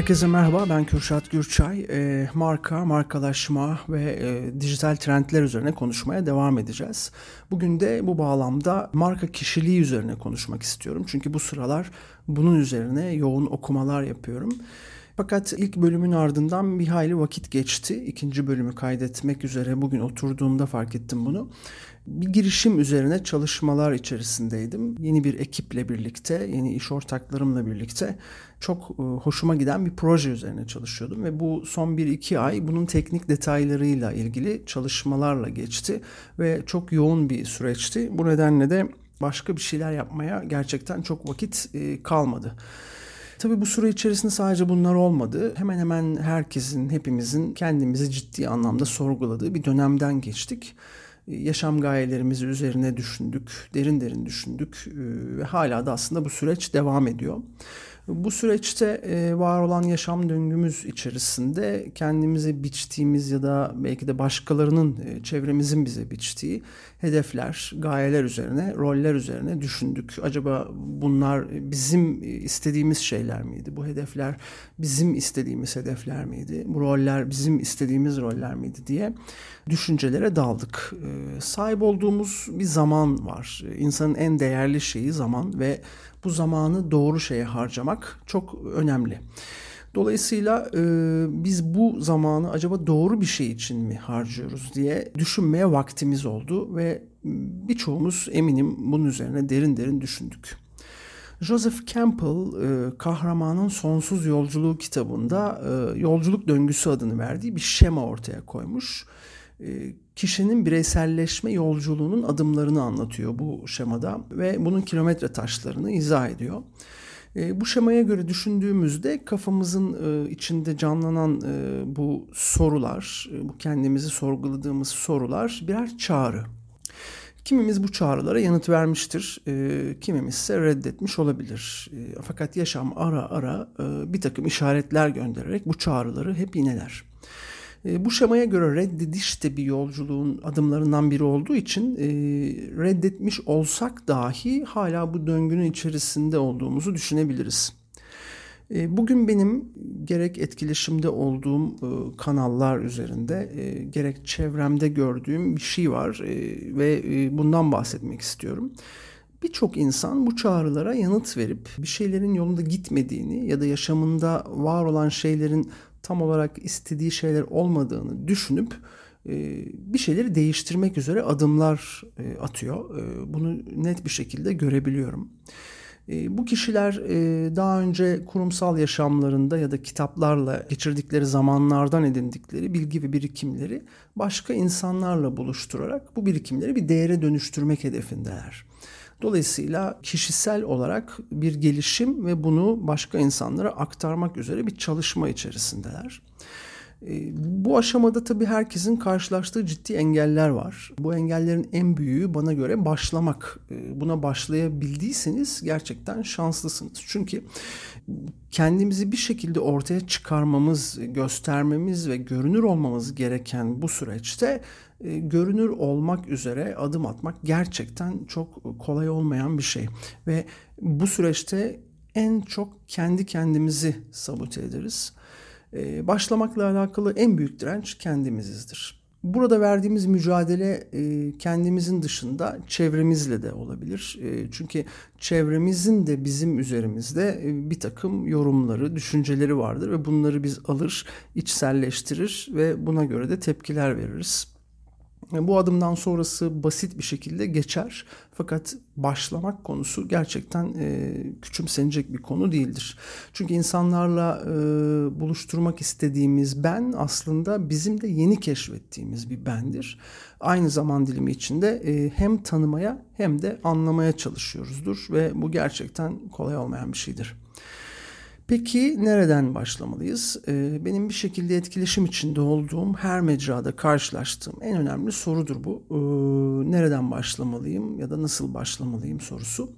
Herkese merhaba, ben Kürşat Gürçay. E, marka, markalaşma ve e, dijital trendler üzerine konuşmaya devam edeceğiz. Bugün de bu bağlamda marka kişiliği üzerine konuşmak istiyorum. Çünkü bu sıralar bunun üzerine yoğun okumalar yapıyorum. Fakat ilk bölümün ardından bir hayli vakit geçti. İkinci bölümü kaydetmek üzere bugün oturduğumda fark ettim bunu bir girişim üzerine çalışmalar içerisindeydim. Yeni bir ekiple birlikte, yeni iş ortaklarımla birlikte çok e, hoşuma giden bir proje üzerine çalışıyordum ve bu son 1-2 ay bunun teknik detaylarıyla ilgili çalışmalarla geçti ve çok yoğun bir süreçti. Bu nedenle de başka bir şeyler yapmaya gerçekten çok vakit e, kalmadı. Tabii bu süre içerisinde sadece bunlar olmadı. Hemen hemen herkesin, hepimizin kendimizi ciddi anlamda sorguladığı bir dönemden geçtik yaşam gayelerimizi üzerine düşündük, derin derin düşündük ve hala da aslında bu süreç devam ediyor. Bu süreçte e, var olan yaşam döngümüz içerisinde kendimize biçtiğimiz ya da belki de başkalarının, e, çevremizin bize biçtiği hedefler, gayeler üzerine, roller üzerine düşündük. Acaba bunlar bizim istediğimiz şeyler miydi? Bu hedefler bizim istediğimiz hedefler miydi? Bu roller bizim istediğimiz roller miydi diye düşüncelere daldık. E, sahip olduğumuz bir zaman var. İnsanın en değerli şeyi zaman ve bu zamanı doğru şeye harcamak çok önemli. Dolayısıyla e, biz bu zamanı acaba doğru bir şey için mi harcıyoruz diye düşünmeye vaktimiz oldu ve birçoğumuz eminim bunun üzerine derin derin düşündük. Joseph Campbell e, Kahramanın Sonsuz Yolculuğu kitabında e, yolculuk döngüsü adını verdiği bir şema ortaya koymuş. E, kişinin bireyselleşme yolculuğunun adımlarını anlatıyor bu şemada ve bunun kilometre taşlarını izah ediyor. E, bu şemaya göre düşündüğümüzde kafamızın e, içinde canlanan e, bu sorular, e, bu kendimizi sorguladığımız sorular birer çağrı. Kimimiz bu çağrılara yanıt vermiştir, e, kimimiz ise reddetmiş olabilir. E, fakat yaşam ara ara e, bir takım işaretler göndererek bu çağrıları hep ineler. E, bu şemaya göre reddediş de bir yolculuğun adımlarından biri olduğu için e, reddetmiş olsak dahi hala bu döngünün içerisinde olduğumuzu düşünebiliriz. E, bugün benim gerek etkileşimde olduğum e, kanallar üzerinde gerek çevremde gördüğüm bir şey var ve bundan bahsetmek istiyorum. Birçok insan bu çağrılara yanıt verip bir şeylerin yolunda gitmediğini ya da yaşamında var olan şeylerin tam olarak istediği şeyler olmadığını düşünüp e, bir şeyleri değiştirmek üzere adımlar e, atıyor. E, bunu net bir şekilde görebiliyorum. Bu kişiler daha önce kurumsal yaşamlarında ya da kitaplarla geçirdikleri zamanlardan edindikleri bilgi ve birikimleri başka insanlarla buluşturarak bu birikimleri bir değere dönüştürmek hedefindeler. Dolayısıyla kişisel olarak bir gelişim ve bunu başka insanlara aktarmak üzere bir çalışma içerisindeler. E, bu aşamada tabii herkesin karşılaştığı ciddi engeller var. Bu engellerin en büyüğü bana göre başlamak. E, buna başlayabildiyseniz gerçekten şanslısınız. Çünkü kendimizi bir şekilde ortaya çıkarmamız, göstermemiz ve görünür olmamız gereken bu süreçte e, görünür olmak üzere adım atmak gerçekten çok kolay olmayan bir şey. Ve bu süreçte en çok kendi kendimizi sabote ederiz. E, başlamakla alakalı en büyük direnç kendimizizdir. Burada verdiğimiz mücadele e, kendimizin dışında çevremizle de olabilir. çünkü çevremizin de bizim üzerimizde bir takım yorumları, düşünceleri vardır ve bunları biz alır, içselleştirir ve buna göre de tepkiler veririz. Bu adımdan sonrası basit bir şekilde geçer. Fakat başlamak konusu gerçekten e, küçümsenecek bir konu değildir. Çünkü insanlarla e, buluşturmak istediğimiz ben aslında bizim de yeni keşfettiğimiz bir bendir. Aynı zaman dilimi içinde e, hem tanımaya hem de anlamaya çalışıyoruzdur ve bu gerçekten kolay olmayan bir şeydir. Peki nereden başlamalıyız? Ee, benim bir şekilde etkileşim içinde olduğum her mecrada karşılaştığım en önemli sorudur bu. Ee, nereden başlamalıyım ya da nasıl başlamalıyım sorusu.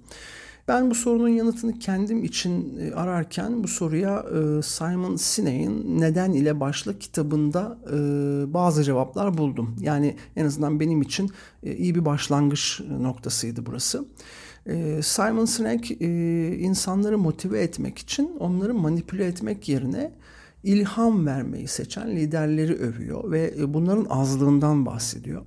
Ben bu sorunun yanıtını kendim için e, ararken bu soruya e, Simon Sinek'in Neden ile Başla kitabında e, bazı cevaplar buldum. Yani en azından benim için iyi bir başlangıç noktasıydı burası. Simon Sinek insanları motive etmek için onları manipüle etmek yerine ilham vermeyi seçen liderleri övüyor ve bunların azlığından bahsediyor.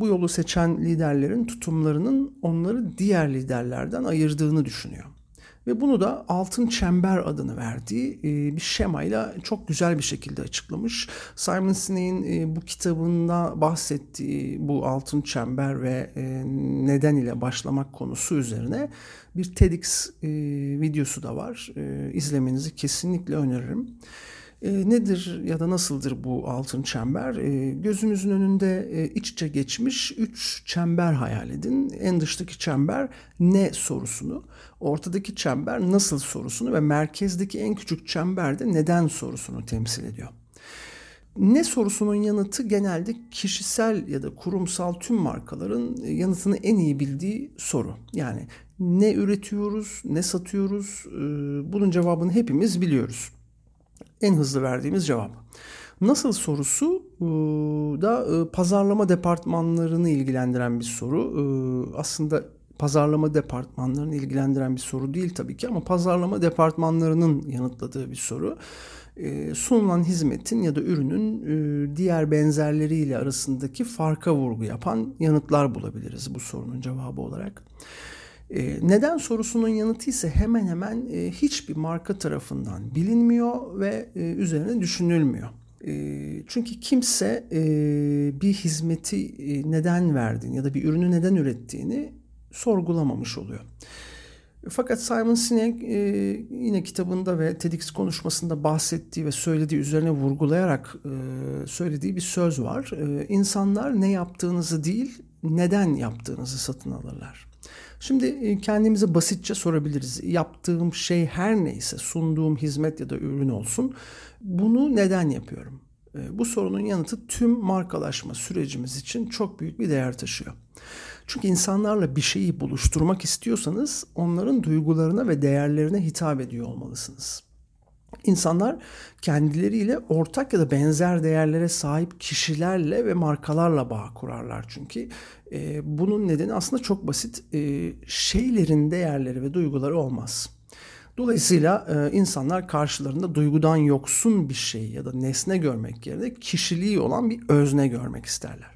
Bu yolu seçen liderlerin tutumlarının onları diğer liderlerden ayırdığını düşünüyor. Ve bunu da altın çember adını verdiği e, bir şemayla çok güzel bir şekilde açıklamış. Simon Sinek'in e, bu kitabında bahsettiği bu altın çember ve e, neden ile başlamak konusu üzerine bir TEDx videosu da var. İzlemenizi kesinlikle öneririm. E, nedir ya da nasıldır bu altın çember? E, gözünüzün önünde e, iç içe geçmiş üç çember hayal edin. En dıştaki çember ne sorusunu, ortadaki çember nasıl sorusunu ve merkezdeki en küçük çember de neden sorusunu temsil ediyor. Ne sorusunun yanıtı genelde kişisel ya da kurumsal tüm markaların e, yanıtını en iyi bildiği soru. Yani ne üretiyoruz, ne satıyoruz, e, bunun cevabını hepimiz biliyoruz en hızlı verdiğimiz cevap. Nasıl sorusu e, da e, pazarlama departmanlarını ilgilendiren bir soru. Aslında pazarlama departmanlarını ilgilendiren bir soru değil tabii ki ama pazarlama departmanlarının yanıtladığı bir soru. Sunulan hizmetin ya da ürünün diğer benzerleriyle arasındaki farka vurgu yapan yanıtlar bulabiliriz bu sorunun cevabı olarak. E, neden sorusunun yanıtı ise hemen hemen e, hiçbir marka tarafından bilinmiyor ve e, üzerine düşünülmüyor. çünkü kimse bir hizmeti neden verdiğini ya da bir ürünü neden ürettiğini sorgulamamış oluyor. Fakat Simon Sinek yine kitabında ve TEDx konuşmasında bahsettiği ve söylediği üzerine vurgulayarak söylediği bir söz var. İnsanlar ne yaptığınızı değil neden yaptığınızı satın alırlar. Şimdi e, kendimize basitçe sorabiliriz. Yaptığım şey her neyse, sunduğum hizmet ya da ürün olsun. Bunu neden yapıyorum? E, bu sorunun yanıtı tüm markalaşma sürecimiz için çok büyük bir değer taşıyor. Çünkü insanlarla bir şeyi buluşturmak istiyorsanız onların duygularına ve değerlerine hitap ediyor olmalısınız. İnsanlar kendileriyle ortak ya da benzer değerlere sahip kişilerle ve markalarla bağ kurarlar çünkü. E, bunun nedeni aslında çok basit. E, şeylerin değerleri ve duyguları olmaz. Dolayısıyla e, insanlar karşılarında duygudan yoksun bir şey ya da nesne görmek yerine kişiliği olan bir özne görmek isterler.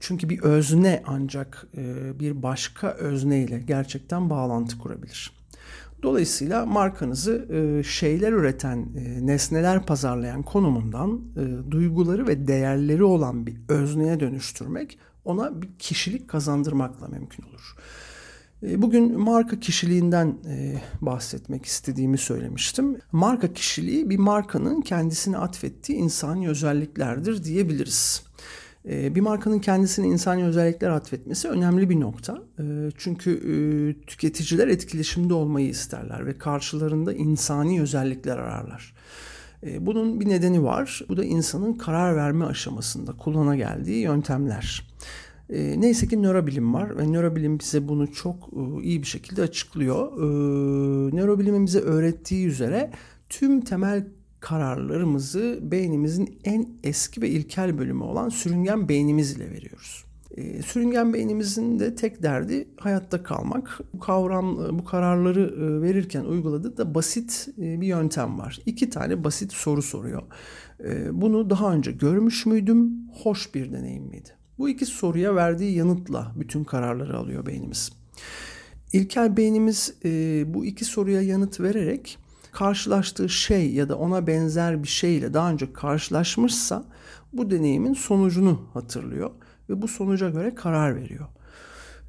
Çünkü bir özne ancak e, bir başka özne ile gerçekten bağlantı kurabilir. Dolayısıyla markanızı e, şeyler üreten, e, nesneler pazarlayan konumundan e, duyguları ve değerleri olan bir özneye dönüştürmek ona bir kişilik kazandırmakla mümkün olur. Bugün marka kişiliğinden bahsetmek istediğimi söylemiştim. Marka kişiliği bir markanın kendisine atfettiği insani özelliklerdir diyebiliriz. Ee, bir markanın kendisine insani özellikler atfetmesi önemli bir nokta. Ee, çünkü e, tüketiciler etkileşimde olmayı isterler ve karşılarında insani özellikler ararlar. Ee, bunun bir nedeni var. Bu da insanın karar verme aşamasında kullana geldiği yöntemler. Neyse ki nörobilim var ve nörobilim bize bunu çok e, iyi bir şekilde açıklıyor. Nörobilimin bize öğrettiği üzere tüm temel kararlarımızı beynimizin en eski ve ilkel bölümü olan sürüngen beynimiz ile veriyoruz. E, sürüngen beynimizin de tek derdi hayatta kalmak. Bu kavram, bu kararları e, verirken uyguladığı da basit e, bir yöntem var. İki tane basit soru soruyor. E, bunu daha önce görmüş müydüm? Hoş bir deneyim miydi? Bu iki soruya verdiği yanıtla bütün kararları alıyor beynimiz. İlkel beynimiz e, bu iki soruya yanıt vererek karşılaştığı şey ya da ona benzer bir şeyle daha önce karşılaşmışsa bu deneyimin sonucunu hatırlıyor ve bu sonuca göre karar veriyor.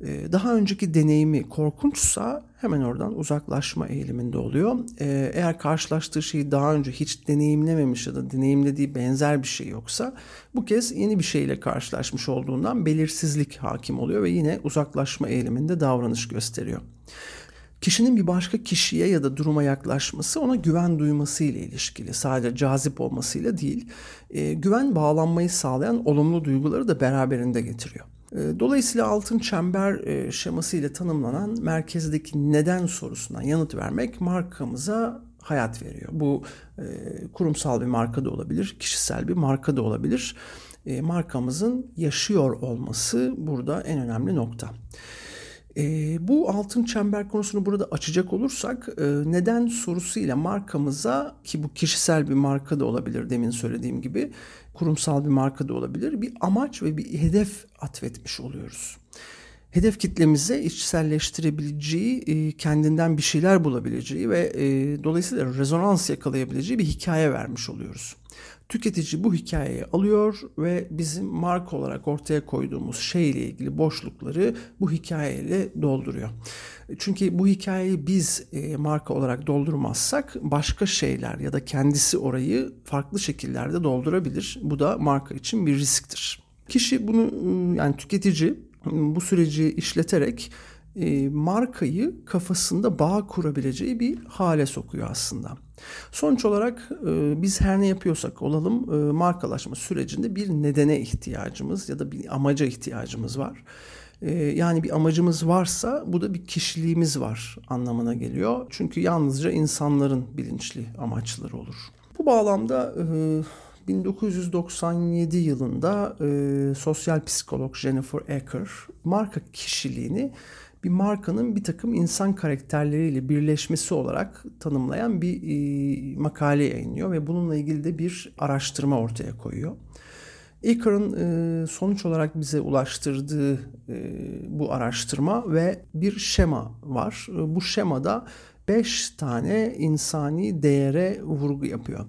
Ee, daha önceki deneyimi korkunçsa hemen oradan uzaklaşma eğiliminde oluyor. Ee, eğer karşılaştığı şeyi daha önce hiç deneyimlememiş ya da deneyimlediği benzer bir şey yoksa bu kez yeni bir şeyle karşılaşmış olduğundan belirsizlik hakim oluyor ve yine uzaklaşma eğiliminde davranış gösteriyor. Kişinin bir başka kişiye ya da duruma yaklaşması ona güven duyması ile ilişkili. Sadece cazip olmasıyla değil, e, güven bağlanmayı sağlayan olumlu duyguları da beraberinde getiriyor. E, dolayısıyla altın çember e, şeması ile tanımlanan merkezdeki neden sorusuna yanıt vermek markamıza hayat veriyor. Bu e, kurumsal bir marka da olabilir, kişisel bir marka da olabilir. Markamızın yaşıyor olması burada en önemli nokta. E, bu altın çember konusunu burada açacak olursak e, neden sorusuyla markamıza ki bu kişisel bir marka da olabilir demin söylediğim gibi kurumsal bir marka da olabilir bir amaç ve bir hedef atfetmiş oluyoruz. Hedef kitlemize içselleştirebileceği, e, kendinden bir şeyler bulabileceği ve e, dolayısıyla rezonans yakalayabileceği bir hikaye vermiş oluyoruz. Tüketici bu hikayeyi alıyor ve bizim marka olarak ortaya koyduğumuz şeyle ilgili boşlukları bu hikayeyle dolduruyor. Çünkü bu hikayeyi biz e, marka olarak doldurmazsak başka şeyler ya da kendisi orayı farklı şekillerde doldurabilir. Bu da marka için bir risktir. Kişi bunu ıı, yani tüketici bu süreci işleterek e, markayı kafasında bağ kurabileceği bir hale sokuyor aslında. Sonuç olarak e, biz her ne yapıyorsak olalım e, markalaşma sürecinde bir nedene ihtiyacımız ya da bir amaca ihtiyacımız var. E, yani bir amacımız varsa bu da bir kişiliğimiz var anlamına geliyor. Çünkü yalnızca insanların bilinçli amaçları olur. Bu bağlamda 1997 yılında sosyal psikolog Jennifer Ecker marka kişiliğini bir markanın bir takım insan karakterleriyle birleşmesi olarak tanımlayan bir e, makale yayınlıyor ve bununla ilgili de bir araştırma ortaya koyuyor. Aker'ın e, sonuç olarak bize ulaştırdığı e, bu araştırma ve bir şema var. Bu şemada beş tane insani değere vurgu yapıyor.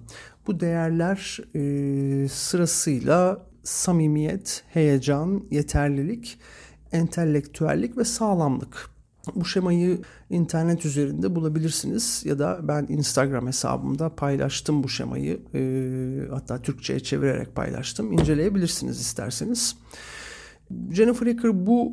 Bu değerler e, sırasıyla samimiyet, heyecan, yeterlilik, entelektüellik ve sağlamlık. Bu şemayı internet üzerinde bulabilirsiniz ya da ben Instagram hesabımda paylaştım bu şemayı. E, hatta Türkçe'ye çevirerek paylaştım. İnceleyebilirsiniz isterseniz. Jennifer Ecker bu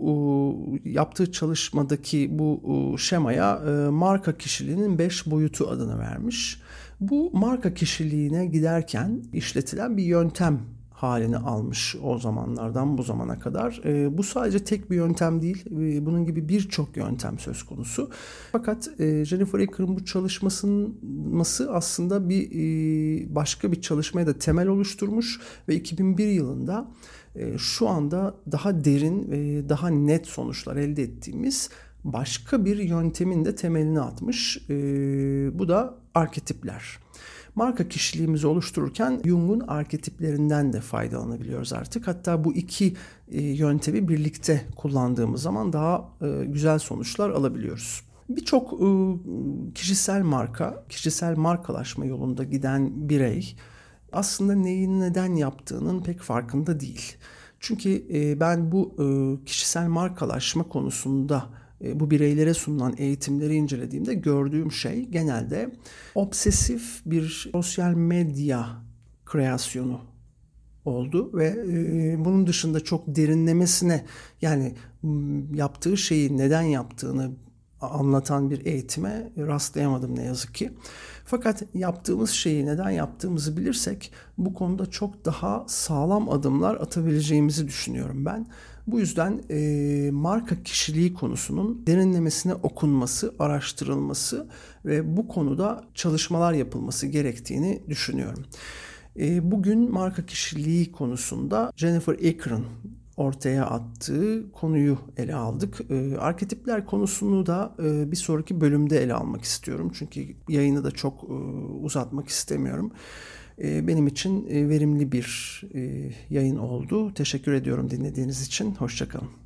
e, yaptığı çalışmadaki bu e, şemaya e, marka kişiliğinin 5 boyutu adını vermiş. Bu marka kişiliğine giderken işletilen bir yöntem halini almış o zamanlardan bu zamana kadar. E, bu sadece tek bir yöntem değil. E, bunun gibi birçok yöntem söz konusu. Fakat e, Jennifer Ecker'ın bu çalışması aslında bir e, başka bir çalışmaya da temel oluşturmuş ve 2001 yılında e, şu anda daha derin ve daha net sonuçlar elde ettiğimiz başka bir yöntemin de temelini atmış. E, bu da arketipler. Marka kişiliğimizi oluştururken Jung'un arketiplerinden de faydalanabiliyoruz artık. Hatta bu iki e, yöntemi birlikte kullandığımız zaman daha e, güzel sonuçlar alabiliyoruz. Birçok e, kişisel marka, kişisel markalaşma yolunda giden birey aslında neyi neden yaptığının pek farkında değil. Çünkü ben bu kişisel markalaşma konusunda bu bireylere sunulan eğitimleri incelediğimde gördüğüm şey genelde obsesif bir sosyal medya kreasyonu oldu ve e, bunun dışında çok derinlemesine yani yaptığı şeyi neden yaptığını anlatan bir eğitime rastlayamadım ne yazık ki. Fakat yaptığımız şeyi neden yaptığımızı bilirsek bu konuda çok daha sağlam adımlar atabileceğimizi düşünüyorum ben. Bu yüzden e, marka kişiliği konusunun derinlemesine okunması, araştırılması ve bu konuda çalışmalar yapılması gerektiğini düşünüyorum. E, bugün marka kişiliği konusunda Jennifer Ecker'ın ortaya attığı konuyu ele aldık. E, arketipler konusunu da e, bir sonraki bölümde ele almak istiyorum. Çünkü yayını da çok e, uzatmak istemiyorum. E, benim için e, verimli bir e, yayın oldu. Teşekkür ediyorum dinlediğiniz için. Hoşçakalın.